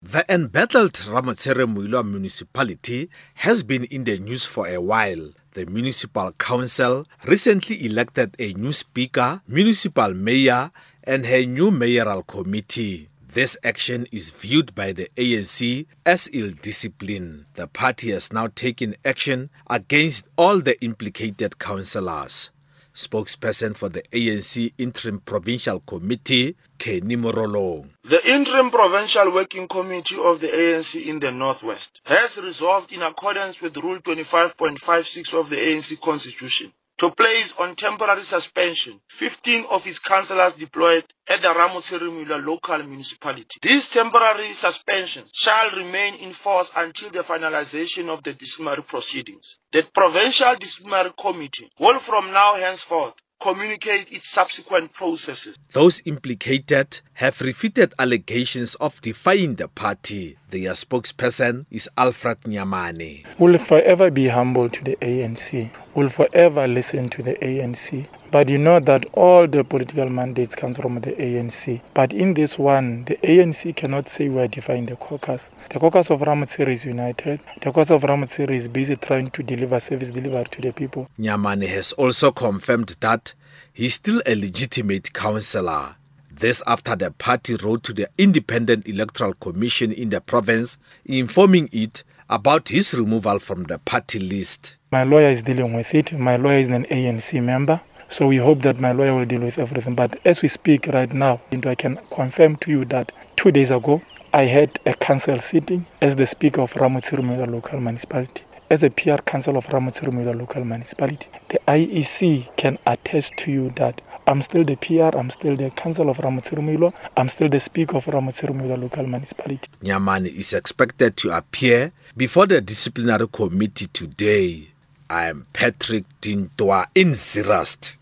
The embattled Ramotshere Moiloa municipality has been in the news for a while. The municipal council recently elected a new speaker, municipal mayor, and her new mayoral committee. This action is viewed by the ANC as ill discipline. The party has now taken action against all the implicated councillors. Spokesperson for the ANC Interim Provincial Committee, Kenny Morolong. The Interim Provincial Working Committee of the ANC in the Northwest has resolved in accordance with Rule 25.56 of the ANC Constitution to place on temporary suspension 15 of its councillors deployed at the Ramotshere Moiloa local municipality. These temporary suspensions shall remain in force until the finalization of the disciplinary proceedings. The Provincial Disciplinary Committee will from now henceforth communicate its subsequent processes. Those implicated have refuted allegations of defying the party. Their spokesperson is Alfred Nyamani. We'll forever be humble to the ANC. We'll forever listen to the ANC. But you know that all the political mandates come from the ANC. But in this one, the ANC cannot say we are defying the caucus. The caucus of Ramotshere is united. The caucus of Ramotshere is busy trying to deliver service delivery to the people. Nyamani has also confirmed that he's still a legitimate councillor. This after the party wrote to the Independent Electoral Commission in the province, informing it about his removal from the party list. My lawyer is dealing with it. My lawyer is an ANC member. So we hope that my lawyer will deal with everything. But as we speak right now, I can confirm to you that two days ago, I had a council sitting as the speaker of Ramotshere Moiloa local municipality. As a PR council of Ramotshere Moiloa local municipality, the IEC can attest to you that I'm still the PR, I'm still the council of Ramotshere Moiloa, I'm still the speaker of Ramotshere Moiloa local municipality. Nyamane is expected to appear before the disciplinary committee today. I am Patrick Tintwa in Zeerust.